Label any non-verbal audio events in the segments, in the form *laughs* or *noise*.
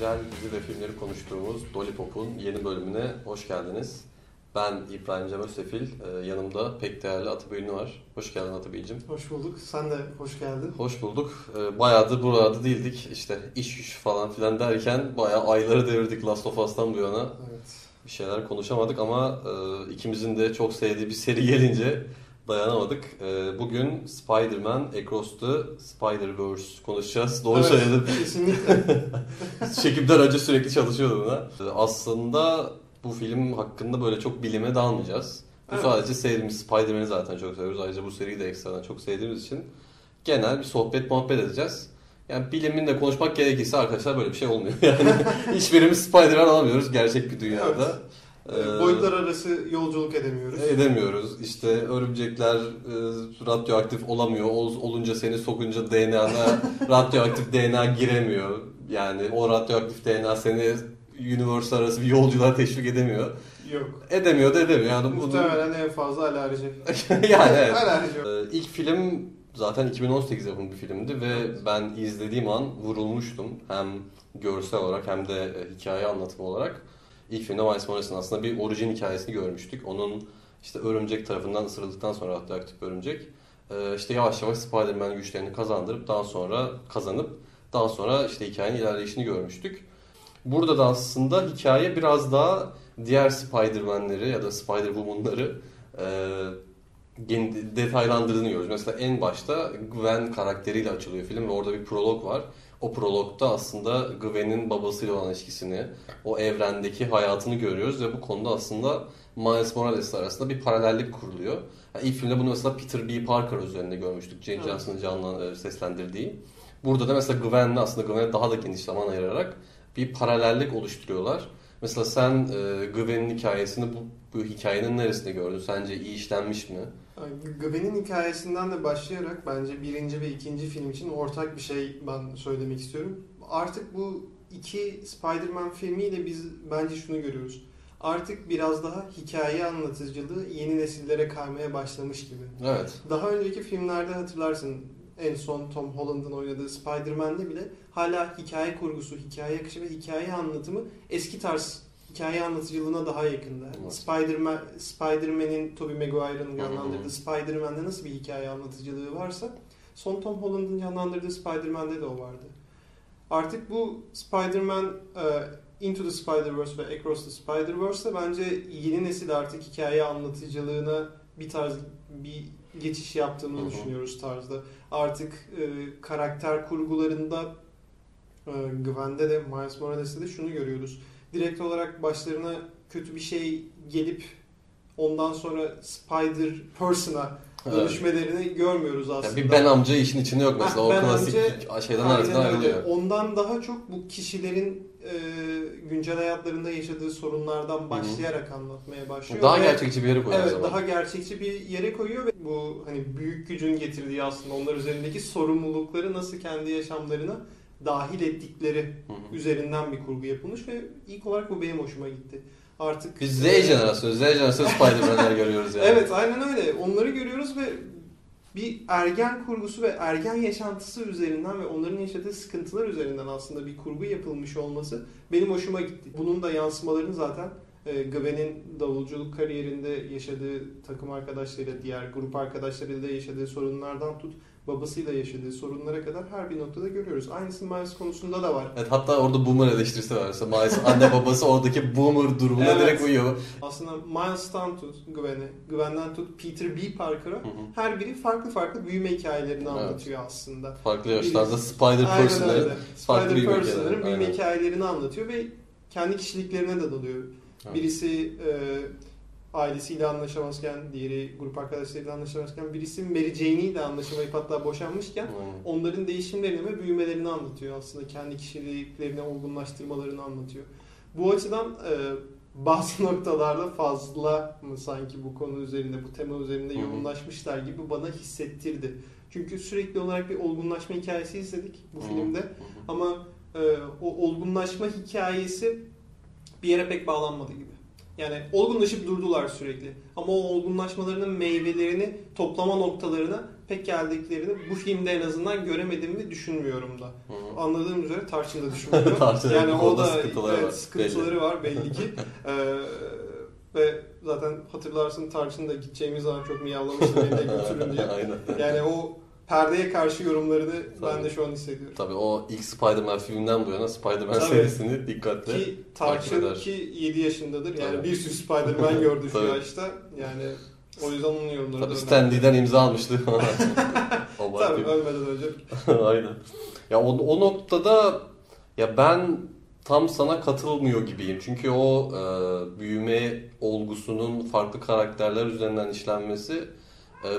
güncel dizi ve filmleri konuştuğumuz Lollipop'un yeni bölümüne hoş geldiniz. Ben İbrahim Cem Özsefil, Ee, yanımda pek değerli Atabey Ünlü var. Hoş geldin Atabey'cim. Hoş bulduk. Sen de hoş geldin. Hoş bulduk. Ee, Bayağıdır buralarda değildik. İşte iş güç falan filan derken bayağı ayları devirdik Last of Us'tan bu yana. Evet. Bir şeyler konuşamadık ama e, ikimizin de çok sevdiği bir seri gelince dayanamadık. E, Bugün Spider-Man Across the Spider-Verse konuşacağız. Doğru Evet, söyledim. Kesinlikle. *laughs* Çekimden önce sürekli çalışıyordum buna. Ee, Aslında bu film hakkında böyle çok bilime dalmayacağız. Bu Evet. sadece sevdiğimiz Spider-Man'i zaten çok seviyoruz. Ayrıca bu seriyi de ekstradan çok sevdiğimiz için genel bir sohbet muhabbet edeceğiz. Yani bilimin de konuşmak gerekirse arkadaşlar böyle bir şey olmuyor. *laughs* Yani *laughs* hiçbirimiz Spider-Man alamıyoruz gerçek bir dünyada. Ee, Boyutlar arası yolculuk edemiyoruz. Edemiyoruz. İşte örümcekler e, radyoaktif olamıyor. Ol- olunca seni sokunca DNA'na *laughs* radyoaktif DNA giremiyor. Yani o radyoaktif DNA seni universe arası bir yolculuğa teşvik edemiyor. Yok. Edemiyor da edemiyor. Yani bunu... Muhtemelen en fazla alerji. *laughs* yani evet. alerji. Ee, İlk film zaten 2018 yapımı bir filmdi ve ben izlediğim an vurulmuştum. Hem görsel olarak hem de e, hikaye anlatımı olarak. İlk filmde Miles Morales'in aslında bir orijin hikayesini görmüştük. Onun işte örümcek tarafından ısırıldıktan sonra hatta aktif örümcek. e, işte yavaş yavaş Spider-Man güçlerini kazandırıp daha sonra kazanıp daha sonra işte hikayenin ilerleyişini görmüştük. Burada da aslında hikaye biraz daha diğer Spider-Man'leri ya da Spider-Woman'ları e, detaylandırdığını görüyoruz. Mesela en başta Gwen karakteriyle açılıyor film ve orada bir prolog var. O prologda aslında Gwen'in babasıyla olan ilişkisini, o evrendeki hayatını görüyoruz ve bu konuda aslında Miles Morales arasında bir paralellik kuruluyor. Yani ilk filmde bunu mesela Peter B. Parker üzerinde görmüştük. Jane Evet. Johnson'ın canlı seslendirdiği. Burada da mesela Gwen'le aslında Gwen'e daha da geniş zaman ayırarak bir paralellik oluşturuyorlar. Mesela sen e, Gwen'in hikayesini bu, bu hikayenin neresinde gördün? Sence iyi işlenmiş mi? Yani Gwen'in hikayesinden de başlayarak bence birinci ve ikinci film için ortak bir şey ben söylemek istiyorum. Artık bu iki Spider-Man filmiyle biz bence şunu görüyoruz. Artık biraz daha hikaye anlatıcılığı yeni nesillere kaymaya başlamış gibi. Evet. Daha önceki filmlerde hatırlarsın en son Tom Holland'ın oynadığı Spider-Man'de bile hala hikaye kurgusu, hikaye akışı ve hikaye anlatımı eski tarz hikaye anlatıcılığına daha yakındı. Evet. Spider-Man, Spider-Man'in Tobey Maguire'ın canlandırdığı Spider-Man'de nasıl bir hikaye anlatıcılığı varsa son Tom Holland'ın canlandırdığı Spider-Man'de de o vardı. Artık bu Spider-Man e, Into the Spider-Verse ve Across the Spider-Verse'de bence yeni nesil artık hikaye anlatıcılığına bir tarz bir geçiş yaptığını Hı hı. düşünüyoruz tarzda. Artık e, karakter kurgularında e, Gwen'de de Miles Morales'te de şunu görüyoruz. Direkt olarak başlarına kötü bir şey gelip ondan sonra Spider Person'a Evet. dönüşmelerini görmüyoruz aslında. Yani bir Ben amca işin içinde yok mesela. Hah, o Ben klasik amca- şeyden öyle. ayrılıyor. Ondan daha çok bu kişilerin e, güncel hayatlarında yaşadığı sorunlardan başlayarak anlatmaya başlıyor. Daha Ve- gerçekçi bir yere koyuyor Evet zaman. daha gerçekçi bir yere koyuyor ve bu hani büyük gücün getirdiği aslında onlar üzerindeki sorumlulukları nasıl kendi yaşamlarına dahil ettikleri Hı hı. üzerinden bir kurgu yapılmış ve ilk olarak bu benim hoşuma gitti. Artık Biz Z jenerasyonu, Z jenerasyonu *laughs* Spider-Man'ler görüyoruz yani. Evet aynen öyle. Onları görüyoruz ve bir ergen kurgusu ve ergen yaşantısı üzerinden ve onların yaşadığı sıkıntılar üzerinden aslında bir kurgu yapılmış olması benim hoşuma gitti. Bunun da yansımalarını zaten e, Gwen'in davulculuk kariyerinde yaşadığı takım arkadaşlarıyla, diğer grup arkadaşlarıyla yaşadığı sorunlardan tut, babasıyla yaşadığı sorunlara kadar her bir noktada görüyoruz. Aynısını Miles konusunda da var. Evet, hatta orada boomer eleştirisi var. Mesela Miles anne babası oradaki boomer durumuna Evet. direkt uyuyor. Aslında Miles'tan tut Gwen'e, Gwen'den tut Peter B. Parker'a her biri farklı farklı büyüme hikayelerini Evet. anlatıyor aslında. Farklı yaşlarda Spider Aynen Person'ı öyle. farklı büyüme Spider-Person'ların hikayeleri, büyüme hikayelerini anlatıyor ve kendi kişiliklerine de dalıyor. Evet. Birisi e, ailesiyle anlaşamazken, diğeri grup arkadaşlarıyla anlaşamazken, birisi Mary Jane'iyle anlaşamayıp hatta boşanmışken Aynen. onların değişimlerini ve büyümelerini anlatıyor aslında. Kendi kişiliklerini olgunlaştırmalarını anlatıyor. Bu açıdan e, bazı *laughs* noktalarda fazla mı sanki bu konu üzerinde, bu tema üzerinde hı. yoğunlaşmışlar gibi bana hissettirdi. Çünkü sürekli olarak bir olgunlaşma hikayesi izledik bu hı. filmde. Ama e, o olgunlaşma hikayesi bir yere pek bağlanmadı gibi. Yani olgunlaşıp durdular sürekli. Ama o olgunlaşmalarının meyvelerini toplama noktalarına pek geldiklerini bu filmde en azından göremedim ve düşünmüyorum da. Hı. Anladığım üzere Tarçın da *laughs* düşünmüyor. Tarçın yani o da sıkıntıları evet, var, sıkıntıları var belli ki. *laughs* Ee, ve zaten hatırlarsın Tarçın da gideceğimiz zaman çok miyavlamıştı *laughs* beni de götürün diye. Aynen. Yani o perdeye karşı yorumlarını ben Tabii. de şu an hissediyorum. Tabii o ilk Spider-Man filminden bu yana Spider-Man Tabii. serisini dikkatle Ki takip eder. ki 7 yaşındadır. Yani Tabii. bir sürü Spider-Man *laughs* gördü şu yaşta. Yani o yüzden onun yorumları Tabii Stan Lee'den imza almıştı. *laughs* Tabii ölmeden önce. *laughs* Aynen. Ya o, o noktada ya ben tam sana katılmıyor gibiyim. Çünkü o e, büyüme olgusunun farklı karakterler üzerinden işlenmesi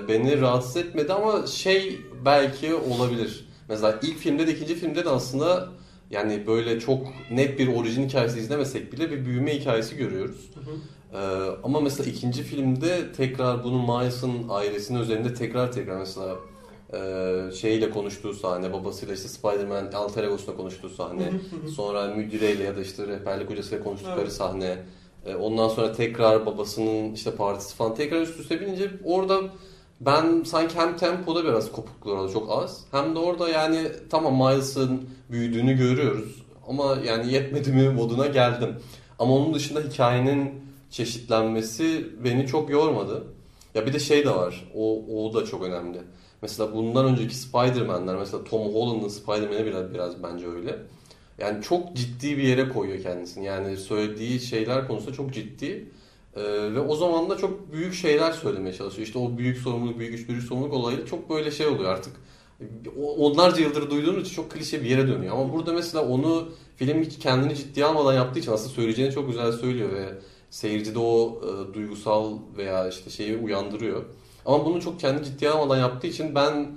beni rahatsız etmedi ama şey belki olabilir. Mesela ilk filmde de ikinci filmde de aslında yani böyle çok net bir orijin hikayesi izlemesek bile bir büyüme hikayesi görüyoruz. Hı hı. Ee, ama mesela ikinci filmde tekrar bunun Miles'ın ailesinin üzerinde tekrar tekrar mesela e, şeyle konuştuğu sahne, babasıyla işte Spider-Man alter egosuyla konuştuğu sahne, sonra müdüreyle ya da işte rehberlik hocasıyla konuştukları Evet. sahne, e, ondan sonra tekrar babasının işte partisi falan tekrar üst üste binince orada ben sanki hem tempoda biraz kopukluklar oldu çok az hem de orada yani tamam Miles'ın büyüdüğünü görüyoruz ama yani yetmedi mi moduna geldim. Ama onun dışında hikayenin çeşitlenmesi beni çok yormadı. Ya bir de şey de var. O, o da çok önemli. Mesela bundan önceki Spider-Man'ler mesela Tom Holland'ın Spider-Man'i biraz, biraz bence öyle. Yani çok ciddi bir yere koyuyor kendisini. Yani söylediği şeyler konusunda çok ciddi. Ee, ve o zaman da çok büyük şeyler söylemeye çalışıyor. İşte o büyük sorumluluk, büyük güç, büyük sorumluluk olayı çok böyle şey oluyor artık. Onlarca yıldır duyduğumuz için çok klişe bir yere dönüyor. Ama burada mesela onu film hiç kendini ciddiye almadan yaptığı için aslında söyleyeceğini çok güzel söylüyor ve seyircide o e, duygusal veya işte şeyi uyandırıyor. Ama bunu çok kendi ciddiye almadan yaptığı için ben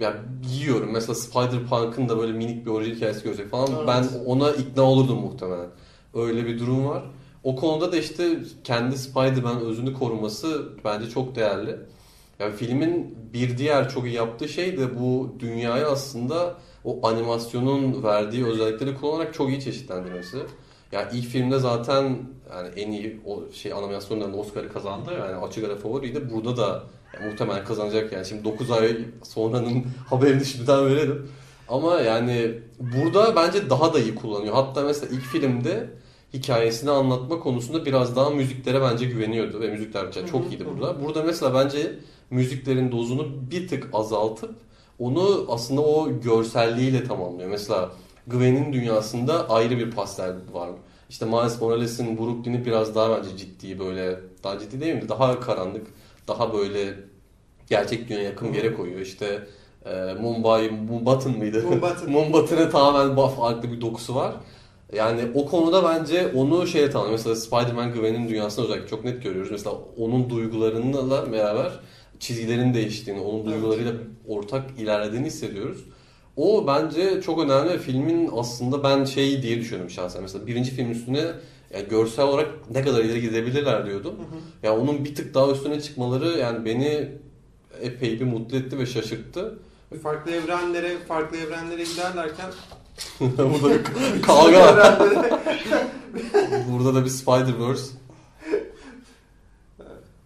ya yiyorum. Mesela Spider-Punk'ın da böyle minik bir orijin hikayesi görecek falan. Evet. Ben ona ikna olurdum muhtemelen. Öyle bir durum var. O konuda da işte kendi Spider-Man özünü koruması bence çok değerli. Yani filmin bir diğer çok iyi yaptığı şey de bu dünyayı aslında o animasyonun verdiği özellikleri kullanarak çok iyi çeşitlendirmesi. Yani ilk filmde zaten yani en iyi o şey animasyondan Oscar'ı kazandı yani açık ara favoriydi. Burada da yani muhtemelen kazanacak yani şimdi 9 ay sonranın *laughs* haberini şimdiden verelim. Ama yani burada bence daha da iyi kullanıyor. Hatta mesela ilk filmde hikayesini anlatma konusunda biraz daha müziklere bence güveniyordu ve müzikler bence çok iyiydi burada. Burada mesela bence müziklerin dozunu bir tık azaltıp onu aslında o görselliğiyle tamamlıyor. Mesela Gwen'in dünyasında ayrı bir pastel var. İşte Miles Morales'in Brooklyn'i biraz daha bence ciddi böyle daha ciddi değil mi? Daha karanlık, daha böyle gerçek dünyaya yakın bir yere koyuyor. İşte e, Mumbai, Mumbatın mıydı? Mumbatın. *laughs* Mumbatın'ın tamamen farklı bir dokusu var. Yani o konuda bence onu şeye tamamlıyor. Mesela Spider-Man Gwen'in dünyasında özellikle çok net görüyoruz. Mesela onun duygularıyla beraber çizgilerin değiştiğini, onun duygularıyla ortak ilerlediğini hissediyoruz. O bence çok önemli filmin aslında ben şey diye düşünüyorum şahsen. Mesela birinci film üstüne yani görsel olarak ne kadar ileri gidebilirler diyordum. Ya onun bir tık daha üstüne çıkmaları yani beni epey bir mutlu etti ve şaşırttı. Farklı evrenlere, farklı evrenlere giderlerken *laughs* Burada bir *laughs* kavga var. Burada da bir Spider-Verse.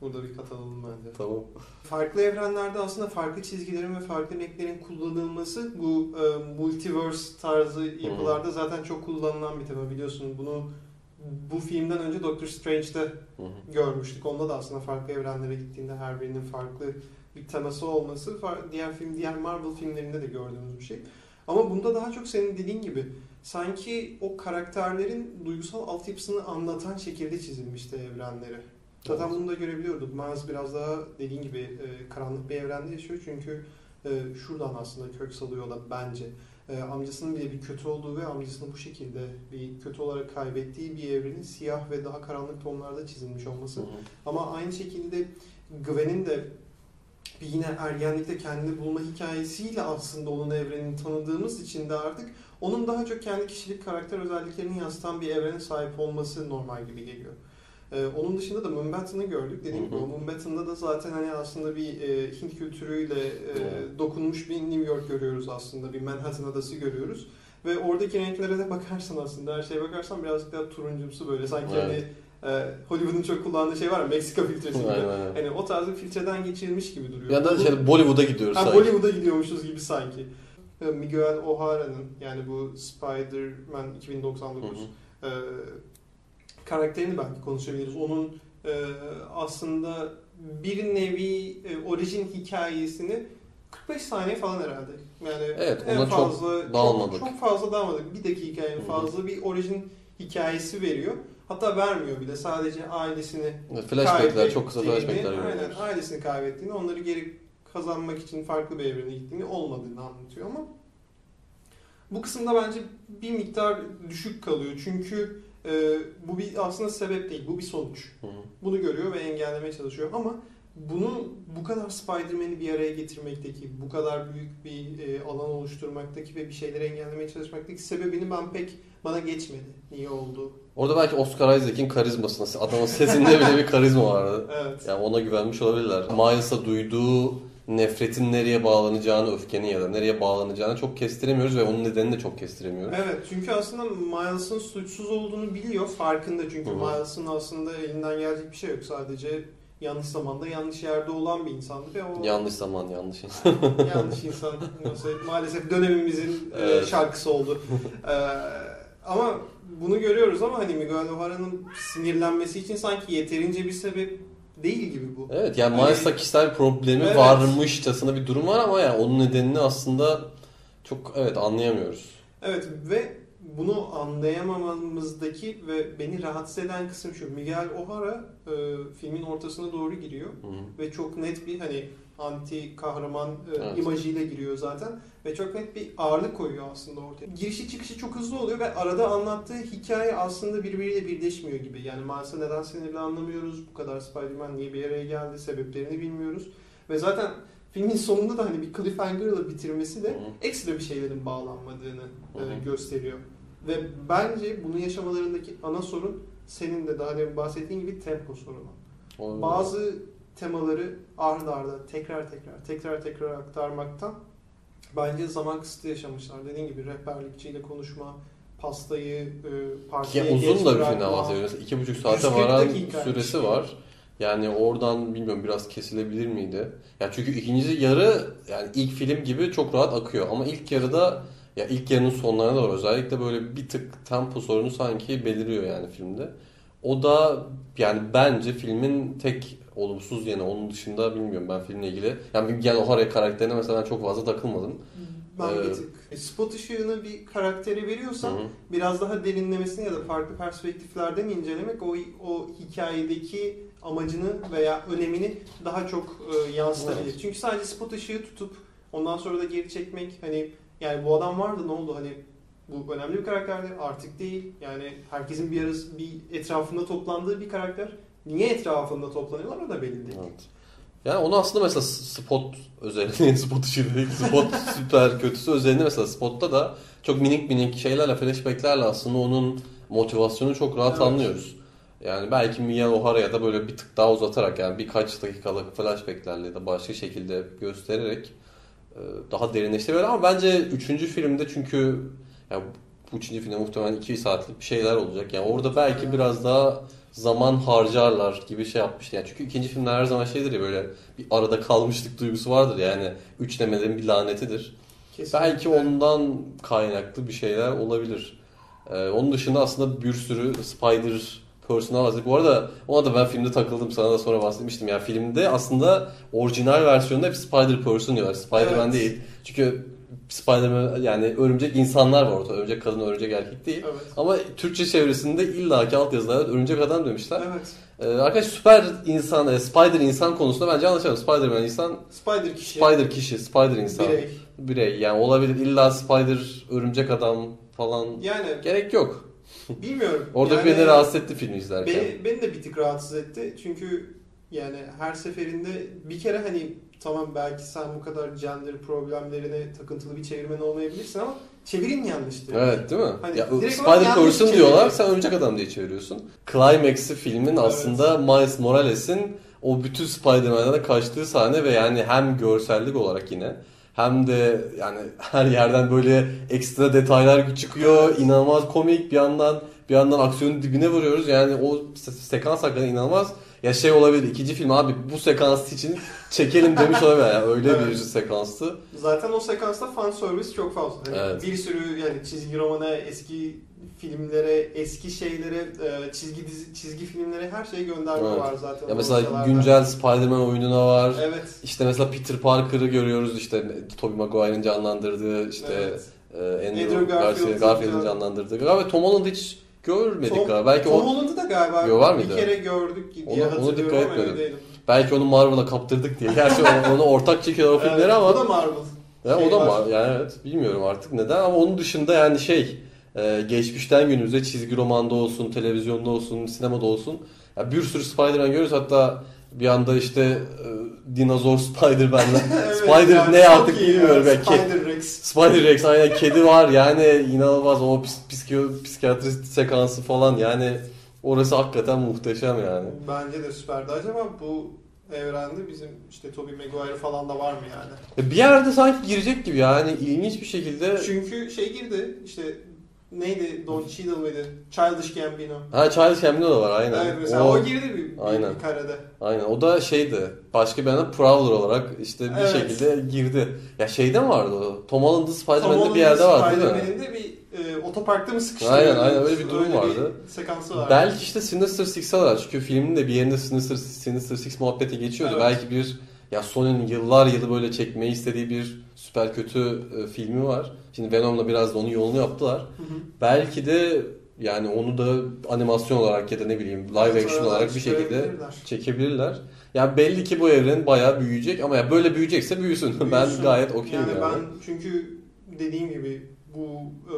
Burada bir katalım bence. Tamam. Farklı evrenlerde aslında farklı çizgilerin ve farklı renklerin kullanılması bu e, multiverse tarzı yapılarda zaten çok kullanılan bir tema biliyorsun. Bunu bu filmden önce Doctor Strange'de hı. görmüştük. Onda da aslında farklı evrenlere gittiğinde her birinin farklı bir teması olması diğer film diğer Marvel filmlerinde de gördüğümüz bir şey. Ama bunda daha çok senin dediğin gibi sanki o karakterlerin duygusal altyapısını anlatan şekilde çizilmişti evrenleri. Zaten bunu da görebiliyorduk. Miles biraz daha dediğin gibi e, karanlık bir evrende yaşıyor çünkü e, şuradan aslında kök salıyor da bence. E, amcasının bile bir kötü olduğu ve amcasını bu şekilde bir kötü olarak kaybettiği bir evrenin siyah ve daha karanlık tonlarda çizilmiş olması. Hı hı. Ama aynı şekilde Gwen'in de bir yine ergenlikte kendini bulma hikayesiyle aslında onun evrenini tanıdığımız için de artık onun daha çok kendi kişilik karakter özelliklerini yansıtan bir evrene sahip olması normal gibi geliyor. Ee, onun dışında da Moonbatten'ı gördük. Dediğim gibi Moonbatten'da da zaten hani aslında bir e, Hint kültürüyle e, dokunmuş bir New York görüyoruz aslında. Bir Manhattan adası görüyoruz. Ve oradaki renklere de bakarsan aslında her şeye bakarsan birazcık daha turuncumsu böyle sanki Evet. hani Hollywood'un çok kullandığı şey var ya Meksika filtresi gibi. Aynen, aynen. Hani o tarz bir filtreden geçirilmiş gibi duruyor. Yandan Bu- şey, Bollywood'a gidiyoruz Ha, sanki. Bollywood'a gidiyormuşuz gibi sanki. E, Miguel O'Hara'nın yani bu Spider-Man 2099 Hı hı. e, karakterini belki konuşabiliriz. Onun e, aslında bir nevi e, orijin hikayesini 45 saniye falan herhalde. Yani Evet, en ona çok fazla, dalmadık. Çok, çok fazla dalmadık. Bir dakika hı. fazla bir orijin hikayesi veriyor. Hatta vermiyor bile. Sadece ailesini Flashback'ler, çok kısa flashback'ler Aynen ailesini kaybettiğini, onları geri kazanmak için farklı bir evrene gittiğini olmadığını anlatıyor ama bu kısımda bence bir miktar düşük kalıyor. Çünkü e, bu bir aslında sebep değil, bu bir sonuç. Hı hı. Bunu görüyor ve engellemeye çalışıyor ama bunu bu kadar Spider-Man'i bir araya getirmekteki, bu kadar büyük bir e, alan oluşturmaktaki ve bir şeyleri engellemeye çalışmaktaki sebebini ben pek bana geçmedi. Niye oldu? Orada belki Oscar Isaac'in karizmasına, adamın sesinde bile bir karizma vardı. Evet. Yani ona güvenmiş olabilirler. Miles'a duyduğu nefretin nereye bağlanacağını, öfkenin ya da nereye bağlanacağını çok kestiremiyoruz ve onun nedenini de çok kestiremiyoruz. Evet çünkü aslında Miles'ın suçsuz olduğunu biliyor. Farkında çünkü. Miles'ın aslında elinden gelecek bir şey yok. Sadece yanlış zamanda yanlış yerde olan bir insandı ve o Yanlış zaman, yanlış insan. yanlış insan maalesef dönemimizin e, Evet. şarkısı oldu. Ee, *laughs* ama bunu görüyoruz ama hani Miguel O'Hara'nın sinirlenmesi için sanki yeterince bir sebep değil gibi bu. Evet yani Hani- Miles'la kişisel problemi Evet. varmışçasına bir durum var ama yani onun nedenini aslında çok evet anlayamıyoruz. Evet ve bunu anlayamamamızdaki ve beni rahatsız eden kısım şu. Miguel O'Hara e, filmin ortasına doğru giriyor Hı hı. ve çok net bir hani anti kahraman e, Evet. imajıyla giriyor zaten ve çok net bir ağırlık koyuyor aslında ortaya. Girişi çıkışı çok hızlı oluyor ve arada anlattığı hikaye aslında birbiriyle birleşmiyor gibi. Yani Miles'a neden sinirli anlamıyoruz, bu kadar Spider-Man niye bir araya geldi, sebeplerini bilmiyoruz. Ve zaten filmin sonunda da hani bir cliffhanger'la bitirmesi de Hı ekstra bir şeylerin bağlanmadığını e, Hı hı. gösteriyor. Ve bence bunu yaşamalarındaki ana sorun senin de daha demin bahsettiğin gibi tempo sorunu. O- Bazı temaları arda arda tekrar tekrar tekrar tekrar aktarmaktan bence zaman kısıtı yaşamışlar. Dediğim gibi rehberlikçiyle konuşma, pastayı e, partiye geç uzun da bir filmden bahsediyoruz. İki buçuk saate 140 varan süresi şey. var. Yani oradan bilmiyorum biraz kesilebilir miydi? Ya çünkü ikinci yarı yani ilk film gibi çok rahat akıyor ama ilk yarıda ya ilk yarının sonlarına doğru özellikle böyle bir tık tempo sorunu sanki beliriyor yani filmde. O da yani bence filmin tek olumsuz yanı. Onun dışında bilmiyorum ben filmle ilgili. Yani Miguel O'Hara karakterine mesela çok fazla takılmadım. Ben Ee, bir tık e, spot ışığını bir karaktere veriyorsan hı. biraz daha derinlemesine ya da farklı perspektiflerden incelemek o o hikayedeki amacını veya önemini daha çok e, yansıtabilir. Evet. Çünkü sadece spot ışığı tutup ondan sonra da geri çekmek hani yani bu adam vardı ne oldu hani bu önemli bir karakterdi artık değil. Yani herkesin bir arası bir etrafında toplandığı bir karakter. Niye etrafında toplanıyorlar o da belli değil. Evet. Yani onu aslında mesela spot özelinde *laughs* spot işi değil, spot *laughs* süper kötüsü özelinde mesela spotta da çok minik minik şeylerle flashbacklerle aslında onun motivasyonu çok rahat Evet. anlıyoruz. Yani belki Miguel O'Hara'ya da böyle bir tık daha uzatarak yani birkaç dakikalık flashbacklerle de başka şekilde göstererek daha derinleştiriyor ama bence üçüncü filmde çünkü ya bu üçüncü filmde muhtemelen iki saatlik bir şeyler olacak. Yani orada belki biraz daha zaman harcarlar gibi şey yapmıştı. Yani çünkü ikinci filmler her zaman şeydir ya böyle bir arada kalmışlık duygusu vardır yani üç demelerin bir lanetidir. Kesinlikle. Belki ondan kaynaklı bir şeyler olabilir. Ee, onun dışında aslında bir sürü Spider Person'a bahsettik. Bu arada ona da ben filmde takıldım. Sana da sonra bahsetmiştim. Yani filmde aslında orijinal versiyonda hep Spider Person diyorlar. Spider-Man Evet. değil. Çünkü Spider-Man yani örümcek insanlar var ortada. Örümcek kadın, örümcek erkek değil. Evet. Ama Türkçe çevresinde illaki altyazılarda örümcek adam demişler. Evet. Ee, arkadaş süper insan, e, Spider insan konusunda bence anlaşalım. Spider-Man insan, Spider kişi. Spider kişi, Spider insan. Birey. Birey. Yani olabilir illa Spider, örümcek adam falan. Yani Gerek yok. Bilmiyorum. Orada yani, beni rahatsız etti filmi izlerken. Beni, beni de bir tık rahatsız etti. Çünkü yani her seferinde bir kere hani tamam belki sen bu kadar gender problemlerine takıntılı bir çevirmen olmayabilirsin ama çevirin yanlıştı. Evet değil mi? Hani ya, Spider çeviriyor. diyorlar, sen örümcek adam diye çeviriyorsun. Climax'i filmin aslında Miles Morales'in o bütün Spider-Man'den kaçtığı sahne ve yani hem görsellik olarak yine hem de yani her yerden böyle ekstra detaylar çıkıyor. İnanılmaz komik bir yandan bir yandan aksiyonun dibine vuruyoruz. Yani o se- sekans hakikaten inanılmaz. Ya şey olabilir ikinci film abi bu sekans için çekelim demiş olabilir. Yani öyle Evet. bir sekanstı. Zaten o sekansta fan service çok fazla. Hani Evet. Bir sürü yani çizgi romana, eski filmlere, eski şeylere, e, çizgi dizi, çizgi filmlere her şeye gönderme Evet. var zaten. Ya mesela dosyalarda. güncel Spider-Man oyununa var. Evet. İşte mesela Peter Parker'ı görüyoruz işte Tobey Maguire'ın canlandırdığı işte evet. e, Andrew, Andrew Garfield'ın Garfield, Garfield'ın can- canlandırdığı. Galiba Tom Holland'ı hiç görmedik Tom- galiba. Belki Tom o Holland'ı da galiba Yo, var bir mıydı? kere gördük diye Ona- ona hatırlıyorum dikkat ama etmedim. belki onu Marvel'a kaptırdık diye. Gerçi onu, ortak çekiyorlar o filmleri Evet, ama Bu da Marvel. Ya Şey o da var. Yani evet bilmiyorum artık neden ama onun dışında yani şey e, geçmişten günümüze çizgi romanda olsun, televizyonda olsun, sinemada olsun ya bir sürü Spider-Man görüyoruz hatta bir anda işte e, dinozor Spider-Man'ler *laughs* Evet, Spider yani ne artık bilmiyorum ya. Spider-Rex. Spider-Rex aynen kedi var yani inanılmaz o pis, psikio, psikiyatrist sekansı falan yani orası hakikaten muhteşem yani. Bence de süperdi. Acaba bu evrende bizim işte Tobey Maguire falan da var mı yani? E, Bir yerde sanki girecek gibi yani ilginç bir şekilde Çünkü şey girdi işte neydi Don Cheadle mıydı? Childish Gambino. Ha Charles Gambino da var aynen. Evet mesela o, girdi bir, bir, Aynen. bir karede. Aynen o da şeydi başka bir yana Prowler olarak işte bir Evet. şekilde girdi. Ya şeyde mi vardı o? Tom Holland'ın Tom Spider-Man'de bir yerde vardı değil mi? Spider-Man'in de bir e, otoparkta mı sıkıştı? Aynen, aynen, öyle bir durum vardı. bir sekansı vardı. Belki işte Sinister Six'e var çünkü filmin de bir yerinde Sinister, Sinister Six muhabbeti geçiyordu. Evet. Belki bir ya Sony'nin yıllar yılı böyle çekmeyi istediği bir süper kötü e, filmi var. Şimdi Venom'la biraz da onun yolunu yaptılar. Hı hı. Belki de yani onu da animasyon olarak ya da ne bileyim live Evet, action olarak bir şekilde çekebilirler. Ya belli ki bu evren bayağı büyüyecek ama ya böyle büyüyecekse büyüsün. *laughs* ben Büyüsün. gayet okeyim yani. yani. Ben çünkü dediğim gibi bu e,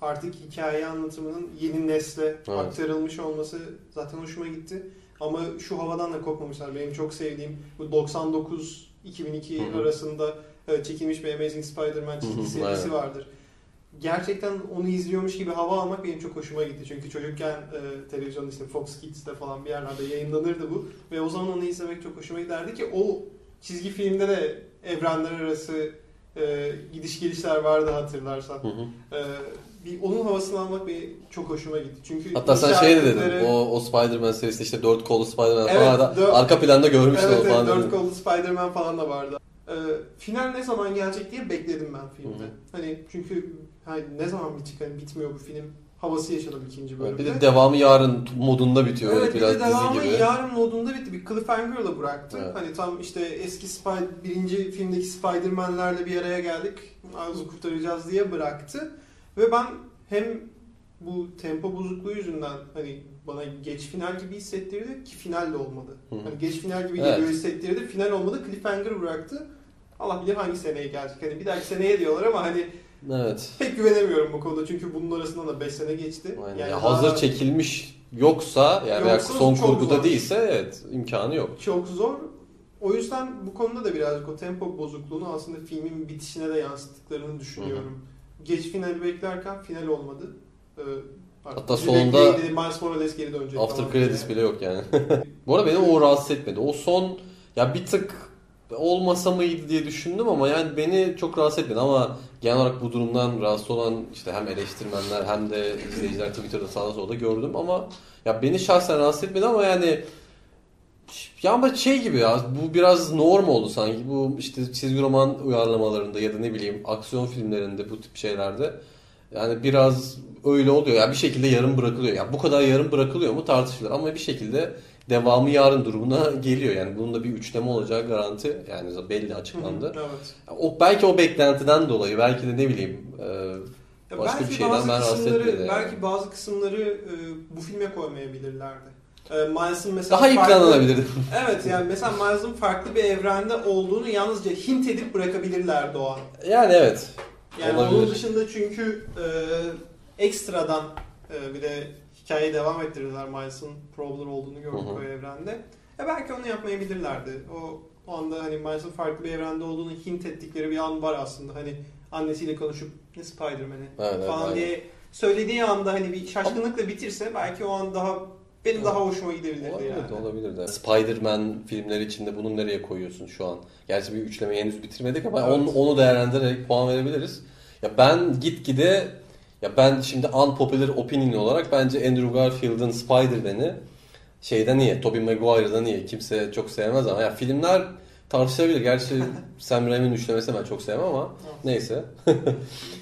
artık hikaye anlatımının yeni nesle aktarılmış olması zaten hoşuma gitti. Ama şu havadan da kopmamışlar. Benim çok sevdiğim bu 99-2002 Hı hı. arasında çekilmiş bir Amazing Spider-Man çizgi serisi vardır. Gerçekten onu izliyormuş gibi hava almak benim çok hoşuma gitti. Çünkü çocukken e, televizyonda işte Fox Kids'te falan bir yerlerde yayınlanırdı bu. Ve o zaman onu izlemek çok hoşuma giderdi ki o çizgi filmde de evrenler arası e, gidiş gelişler vardı hatırlarsan. Hı hı. E, bir onun havasını almak benim çok hoşuma gitti. Çünkü Hatta sen şey de dedin. O, o Spider-Man serisinde işte dört kollu Spider-Man Evet, falan da dört- arka planda görmüştüm Evet, o evet falan. dört kollu Spider-Man falan da vardı. Ee, final ne zaman gelecek diye bekledim ben filmde. Hı hı. Hani çünkü hani ne zaman bitecek hani bitmiyor bu film havası yaşadım ikinci bölümde. Bir de devamı yarın modunda bitiyor. Evet Evet, bir biraz de devamı gibi. yarın modunda bitti. Bir cliffhanger'la bıraktı. Evet. Hani tam işte eski Spy birinci filmdeki Spider-Man'lerle bir araya geldik. Ağzı kurtaracağız diye bıraktı. Ve ben hem bu tempo bozukluğu yüzünden hani bana geç final gibi hissettirdi ki final de olmadı. Hani geç final gibi Evet. geliyor hissettirdi. Final olmadı. Cliffhanger bıraktı. Allah bilir hangi seneye gelecek. Hani bir dahaki seneye diyorlar ama hani Evet. pek güvenemiyorum bu konuda. Çünkü bunun arasında da 5 sene geçti. Aynen. Yani Ya daha- hazır çekilmiş yoksa yani Yoksa son kurguda zor. değilse evet imkanı yok. çok zor. O yüzden bu konuda da birazcık o tempo bozukluğunu aslında filmin bitişine de yansıttıklarını düşünüyorum. Geç finali beklerken final olmadı. Ee, Hatta sonunda- Miles Morales geri dönecek After credits diye. bile yok yani. *laughs* Bu arada beni o rahatsız etmedi. O son ya bir tık olmasa mıydı diye düşündüm ama yani beni çok rahatsız etmedi. Ama genel olarak bu durumdan rahatsız olan işte hem eleştirmenler hem de izleyiciler Twitter'da sağda solda gördüm. Ama ya beni şahsen rahatsız etmedi ama yani ya ama şey gibi ya bu biraz norm oldu sanki. Bu işte çizgi roman uyarlamalarında ya da ne bileyim aksiyon filmlerinde bu tip şeylerde yani biraz öyle oluyor. Ya bir şekilde yarım bırakılıyor. Ya bu kadar yarım bırakılıyor mu tartışılır ama bir şekilde devamı yarın durumuna geliyor yani bunun da bir üçleme olacağı garanti yani belli açıklandı. hı, Evet. O belki o beklentiden dolayı belki de ne bileyim e, Başka belki bir şeyden ben kısımları, etmedi yani. belki bazı kısımları e, bu filme koymayabilirlerdi. E, Miles'ın mesela daha iyi planlanabilirdi. *laughs* Evet yani mesela Miles'ın farklı bir evrende olduğunu yalnızca hint edip bırakabilirlerdi o an. yani evet. Yani Olabilir. onun dışında çünkü e, ekstradan e, bir de hikayeyi devam ettirdiler Miles'ın Prowler olduğunu gördük Hı hı. o evrende. E belki onu yapmayabilirlerdi. O, o anda hani Miles'ın farklı bir evrende olduğunu hint ettikleri bir an var aslında. Hani annesiyle konuşup ne Spider-Man'i Evet, falan aynen. diye söylediği anda hani bir şaşkınlıkla bitirse belki o an daha benim Evet. daha hoşuma gidebilirdi Olabilir yani. de olabilir de. Spider-Man filmleri içinde bunu nereye koyuyorsun şu an? Gerçi bir üçlemeyi henüz bitirmedik ama Evet. onu, onu değerlendirerek puan verebiliriz. Ya ben gitgide Ya ben şimdi unpopular opinion olarak bence Andrew Garfield'ın Spider-Man'i şeyden iyi, Tobey Maguire'dan iyi. Kimse çok sevmez ama ya filmler tartışılabilir. Gerçi *laughs* Sam Raimi'nin üçlemesi ben çok sevmem ama neyse. *laughs*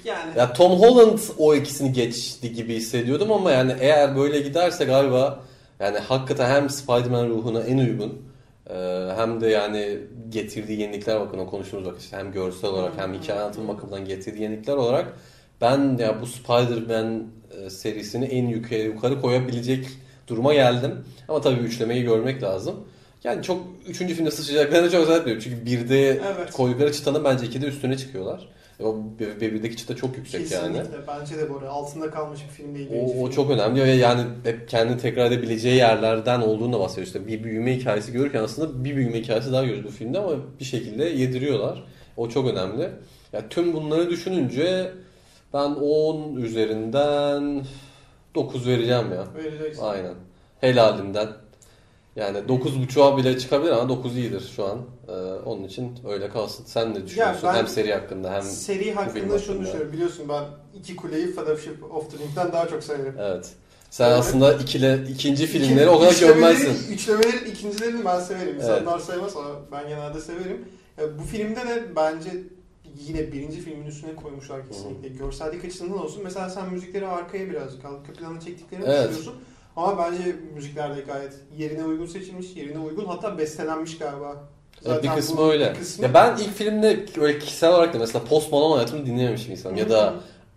Yani Ya Tom Holland o ikisini geçti gibi hissediyordum ama yani eğer böyle giderse galiba yani hakikaten hem Spider-Man ruhuna en uygun e, hem de yani getirdiği yenilikler bakın o konuştuğumuz bak işte hem görsel olarak hem hikaye anlatım bakımından getirdiği yenilikler olarak ben ya bu Spider-Man e, serisini en yukarı, yukarı koyabilecek duruma geldim. Ama tabii üçlemeyi görmek lazım. Yani çok üçüncü filmde sıçrayacaklarını çok zannetmiyorum. Çünkü birde Evet. koydukları çıtanın bence ikide üstüne çıkıyorlar. E, O bir- birdeki çıta çok yüksek yani. kesinlikle bence de arada altında kalmış bir film değil. O, o film. çok önemli ve yani hep kendini tekrar edebileceği yerlerden olduğunu da bahsediyor. İşte bir büyüme hikayesi görürken aslında bir büyüme hikayesi daha görüyoruz bu filmde ama bir şekilde yediriyorlar. O çok önemli. Ya tüm bunları düşününce ben 10 üzerinden 9 vereceğim ya. Vereceksin. Aynen. Helalinden. Yani 9.5'a bile çıkabilir ama 9 iyidir şu an. Ee, onun için öyle kalsın. Sen ne düşünüyorsun? ben- hem seri hakkında hem... Seri hakkında şunu hakkında. düşünüyorum. Biliyorsun ben iki kuleyi Fellowship of the Ring'den daha çok severim. Evet. Sen Evet. aslında ikile, ikinci filmleri İki- o kadar gömmezsin. Üçlemelerin ikincilerini ben severim. İnsanlar sevmez ama ben genelde severim. Bu filmde de bence yine birinci filmin üstüne koymuşlar kesinlikle. Görsellik açısından olsun. Mesela sen müzikleri arkaya birazcık arka plana çektiklerini Evet. düşünüyorsun. Ama bence müzikler de gayet yerine uygun seçilmiş, yerine uygun hatta bestelenmiş galiba. Evet, bir bu kısmı öyle. bir kısmı- Ya ben ilk filmde öyle kişisel olarak da mesela Post Malone hayatımda dinlememiş bir insanım. Ya da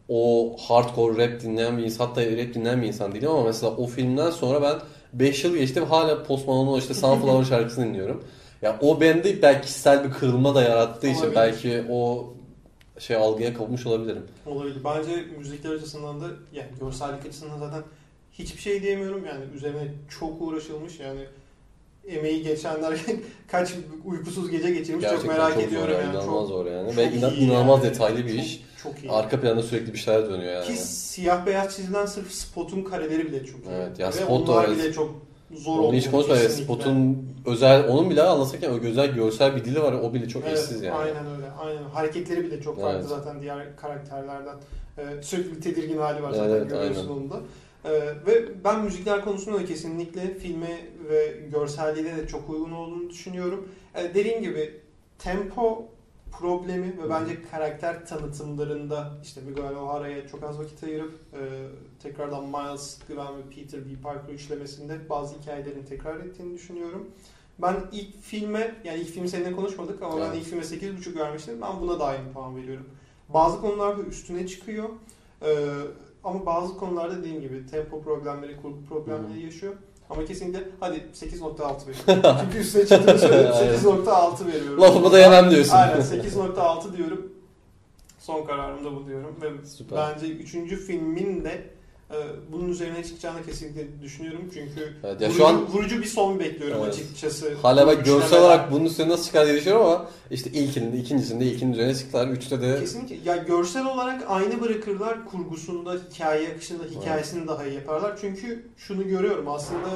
o hardcore rap dinleyen bir insan hatta rap dinleyen bir insan değilim ama mesela o filmden sonra ben 5 yıl geçti ve hala Post Malone'un işte Sunflower *laughs* şarkısını dinliyorum. Ya o bende belki kişisel bir kırılma da yarattığı için Olabilir. belki o şey algıya kapılmış olabilirim. Olabilir. Bence müzikler açısından da yani görsellik açısından zaten hiçbir şey diyemiyorum. Yani üzerine çok uğraşılmış yani emeği geçenler *laughs* kaç uykusuz gece geçirmiş çok Gerçekten merak çok ediyorum zor ya, yani. inanılmaz çok, zor yani. çok Ve inan- inanılmaz yani. detaylı bir Çok- iş. Çok iyi. Arka planda sürekli bir şeyler dönüyor yani. Ki siyah beyaz çizilen sırf spotun kareleri bile çok iyi. Evet, ya Ve spot da onlar bile çok zor Onu oldu. hiç konuşmadık. Spot'un özel, onun bile anlatırken o güzel görsel bir dili var. O bile çok Evet, eşsiz yani. Aynen öyle. Aynen. Hareketleri bile çok farklı Evet. zaten diğer karakterlerden. Ee, sürekli bir tedirgin hali var zaten Evet, görüyorsun aynen. onu da. Ee, ve ben müzikler konusunda da kesinlikle filme ve görselliğine de çok uygun olduğunu düşünüyorum. Ee, dediğim gibi tempo problemi ve bence karakter tanıtımlarında işte Miguel O'Hara'ya çok az vakit ayırıp e, tekrardan Miles, Gwen ve Peter B. Parker üçlemesinde bazı hikayelerin tekrar ettiğini düşünüyorum. Ben ilk filme, yani ilk film seninle konuşmadık ama ben Evet. ilk filme 8.5 vermiştim. Ben buna da aynı puan veriyorum. Bazı konularda üstüne çıkıyor. Ee, ama bazı konularda dediğim gibi tempo problemleri, kurgu problemleri yaşıyor. Ama kesinlikle hadi 8.6 veriyorum. *laughs* Çünkü üstüne çıktığını Aynen. 8.6 veriyorum. Lafımı da yemem diyorsun. Aynen 8.6 diyorum. Son kararımda bu diyorum. Ve Süper. bence 3. filmin de bunun üzerine çıkacağını kesinlikle düşünüyorum. Çünkü Evet, ya vurucu, şu an vurucu bir son bekliyorum Evet. açıkçası. hala bak görsel üçlemeden. olarak bunun üstüne nasıl çıkar diye düşünüyorum ama işte ilkinde, ikincisinde, ilkinin üzerine çıktılar. Üçte de Kesinlikle. Ya görsel olarak aynı bırakırlar kurgusunda, hikaye akışında, hikayesini daha iyi yaparlar. Çünkü şunu görüyorum aslında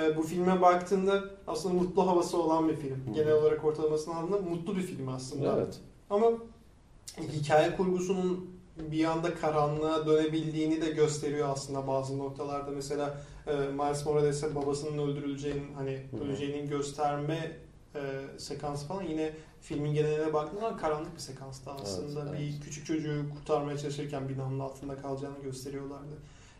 e, bu filme baktığında aslında mutlu havası olan bir film. Hı. Genel olarak ortalamasının altında mutlu bir film aslında. evet. Ama hikaye kurgusunun bir anda karanlığa dönebildiğini de gösteriyor aslında bazı noktalarda. Mesela e, Miles Morales'e babasının öldürüleceğinin hani Hı. öleceğinin gösterme e, sekansı falan yine filmin geneline baktığında karanlık bir sekanstı aslında. Evet, Bir küçük çocuğu kurtarmaya çalışırken binanın altında kalacağını gösteriyorlardı.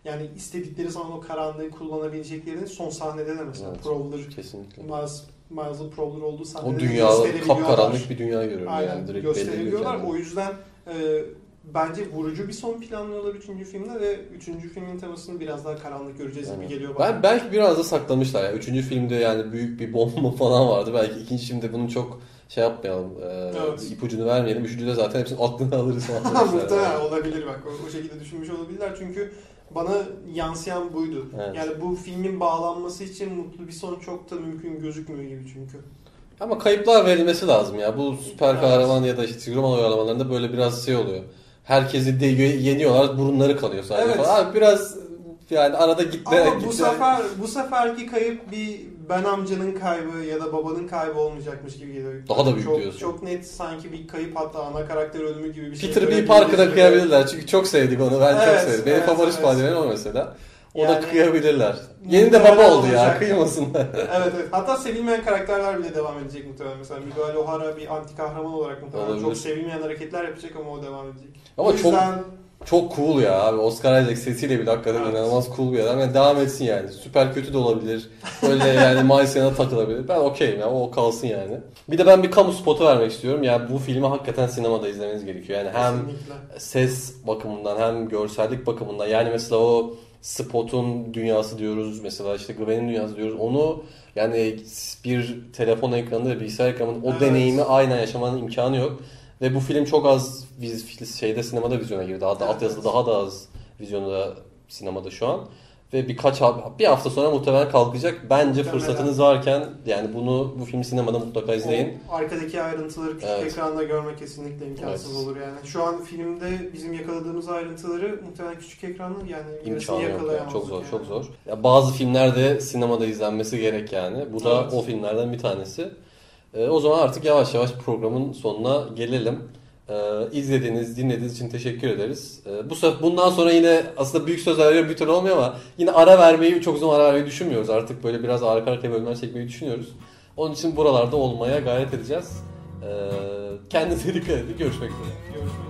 Yani istedikleri zaman o karanlığı kullanabileceklerini son sahnede de mesela Evet. Prowler, Kesinlikle. Miles, Miles'ın Prowler olduğu sahnede O de dünya gösterebiliyorlar. kapkaranlık bir dünya görüyorum Aynen yani direkt gösterebiliyorlar. O yüzden e, bence vurucu bir son planlıyorlar 3. filmde ve 3. filmin temasını biraz daha karanlık göreceğiz gibi Aynen. geliyor bana. Ben belki biraz da saklamışlar ya. Üçüncü filmde yani büyük bir bomba *laughs* falan vardı. Belki ikinci filmde bunu çok şey yapmayalım. E, Evet. ipucunu vermeyelim. Üçüncüde zaten hepsinin aklını alırız *laughs* Muhtemelen yani. olabilir bak o, o şekilde düşünmüş olabilirler çünkü bana yansıyan buydu. Evet. Yani bu filmin bağlanması için mutlu bir son çok da mümkün gözükmüyor gibi çünkü. Ama kayıplar verilmesi lazım ya. Bu süper Evet. kahraman ya da işte roman uyarlamalarında böyle biraz şey oluyor. Herkesi de yeniyorlar, burunları kanıyor sadece Evet. falan. Abi biraz Yani arada gitti. Ama bu gitti. sefer bu seferki kayıp bir ben amcanın kaybı ya da babanın kaybı olmayacakmış gibi geliyor. Daha da büyük çok, diyorsun. Çok net sanki bir kayıp hatta ana karakter ölümü gibi bir şey. Peter B. Parker'a kıyabilirler çünkü çok sevdik onu. Ben çok Evet, sevdim. Benim evet, favori evet. Spider-Man o mesela. O da Yani- kıyabilirler. Yeni de baba oldu ya. olacak. Kıymasınlar. evet evet. Hatta sevilmeyen karakterler bile devam edecek muhtemelen. Mesela Miguel O'Hara bir anti kahraman olarak muhtemelen Olabilir. çok sevilmeyen hareketler yapacak ama o devam edecek. Ama o çok yüzden çok cool ya abi. Oscar Isaac sesiyle bile hakikaten Evet. inanılmaz cool bir adam. Yani devam etsin yani. Süper kötü de olabilir. Böyle yani Miles yanına takılabilir. Ben okeyim ya. O kalsın yani. Bir de ben bir kamu spotu vermek istiyorum. Yani bu filmi hakikaten sinemada izlemeniz gerekiyor. Yani hem kesinlikle. ses bakımından hem görsellik bakımından yani mesela o spotun dünyası diyoruz mesela işte Gwen'in dünyası diyoruz onu yani bir telefon ekranında ve bilgisayar ekranında o Evet. deneyimi aynen yaşamanın imkanı yok ve bu film çok az viz, şeyde sinemada vizyona girdi hatta Evet. altyazıda daha da az vizyonda sinemada şu an ve birkaç bir hafta sonra muhtemelen kalkacak bence Muhtemelen. fırsatınız varken yani bunu bu filmi sinemada mutlaka izleyin O arkadaki ayrıntıları küçük Evet. ekranda görmek kesinlikle imkansız Evet. olur yani. Şu an filmde bizim yakaladığımız ayrıntıları muhtemelen küçük ekranda yani İmkanı yok ya. yakalayamazdık Çok zor, yani. çok zor. Ya bazı filmlerde sinemada izlenmesi gerek yani. Bu da Evet. o filmlerden bir tanesi. Ee, o zaman artık yavaş yavaş programın sonuna gelelim. Ee, izlediğiniz, dinlediğiniz için teşekkür ederiz. Ee, bu sefer bundan sonra yine aslında büyük veriyorum bir türlü olmuyor ama yine ara vermeyi çok uzun ara vermeyi düşünmüyoruz. Artık böyle biraz arka arkaya bölümler çekmeyi düşünüyoruz. Onun için buralarda olmaya gayret edeceğiz. Ee, kendinize *laughs* dikkat edin. Görüşmek üzere. Görüşmek üzere.